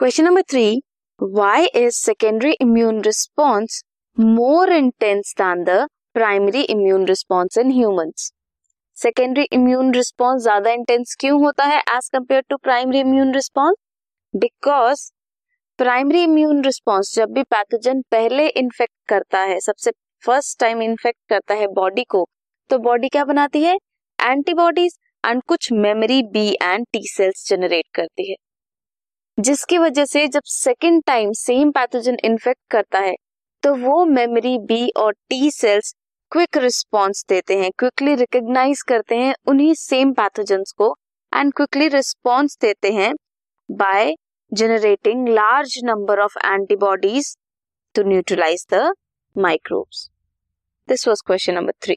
Question number three why is secondary immune response more intense than the primary immune response in humans? Secondary immune response ज़्यादा intense क्यों होता है as compare to primary immune response because primary immune response जब भी pathogen पहले infect करता है, सबसे फ़र्स्ट टाइम इन्फेक्ट करता है बॉडी को तो बॉडी क्या बनाती है? एंटीबॉडीज एंड कुछ memory B and T cells generate करती है। जिसकी वजह से जब second time same pathogen infect करता है तो वो मेमोरी बी और टी सेल्स क्विक रिस्पॉन्स देते हैं क्विकली रिकग्नाइज करते हैं उन्हीं सेम पैथोजेंस को एंड क्विकली रिस्पॉन्स देते हैं by generating large number of antibodies to neutralize the microbes this was question number three.